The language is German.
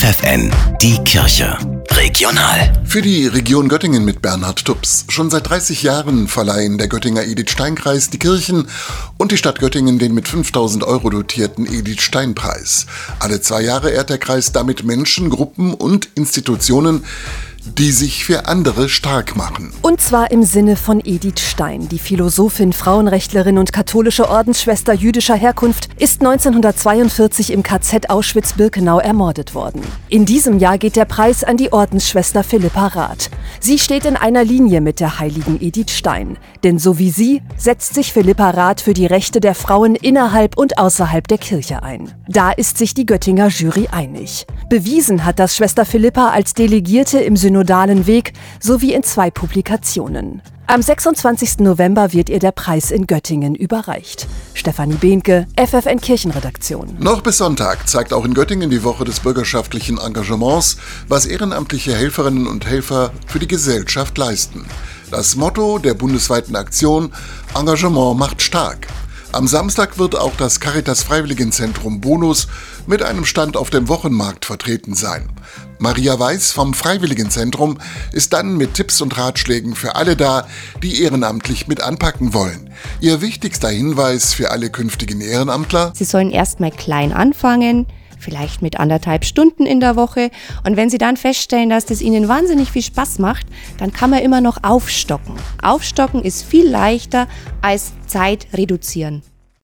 FFN, die Kirche. Regional. Für die Region Göttingen mit Bernhard Tubbs. Schon seit 30 Jahren verleihen der Göttinger Edith Stein Kreis, die Kirchen und die Stadt Göttingen den mit 5000 Euro dotierten Edith Stein Preis. Alle zwei Jahre ehrt der Kreis damit Menschen, Gruppen und Institutionen, die sich für andere stark machen. Und zwar im Sinne von Edith Stein. Die Philosophin, Frauenrechtlerin und katholische Ordensschwester jüdischer Herkunft ist 1942 im KZ Auschwitz-Birkenau ermordet worden. In diesem Jahr geht der Preis an die Ordensschwester Philippa Rath. Sie steht in einer Linie mit der heiligen Edith Stein. Denn so wie sie setzt sich Philippa Rath für die Rechte der Frauen innerhalb und außerhalb der Kirche ein. Da ist sich die Göttinger Jury einig. Bewiesen hat das Schwester Philippa als Delegierte im synodalen Weg sowie in zwei Publikationen. Am 26. November wird ihr der Preis in Göttingen überreicht. Stefanie Behnke, FFN Kirchenredaktion. Noch bis Sonntag zeigt auch in Göttingen die Woche des bürgerschaftlichen Engagements, was ehrenamtliche Helferinnen und Helfer für die Gesellschaft leisten. Das Motto der bundesweiten Aktion Engagement macht stark. Am Samstag wird auch das Caritas Freiwilligenzentrum Bonus mit einem Stand auf dem Wochenmarkt vertreten sein. Maria Weiß vom Freiwilligenzentrum ist dann mit Tipps und Ratschlägen für alle da, die ehrenamtlich mit anpacken wollen. Ihr wichtigster Hinweis für alle künftigen Ehrenamtler? Sie sollen erstmal klein anfangen, vielleicht mit anderthalb Stunden in der Woche. Und wenn Sie dann feststellen, dass das Ihnen wahnsinnig viel Spaß macht, dann kann man immer noch aufstocken. Aufstocken ist viel leichter als Zeit reduzieren.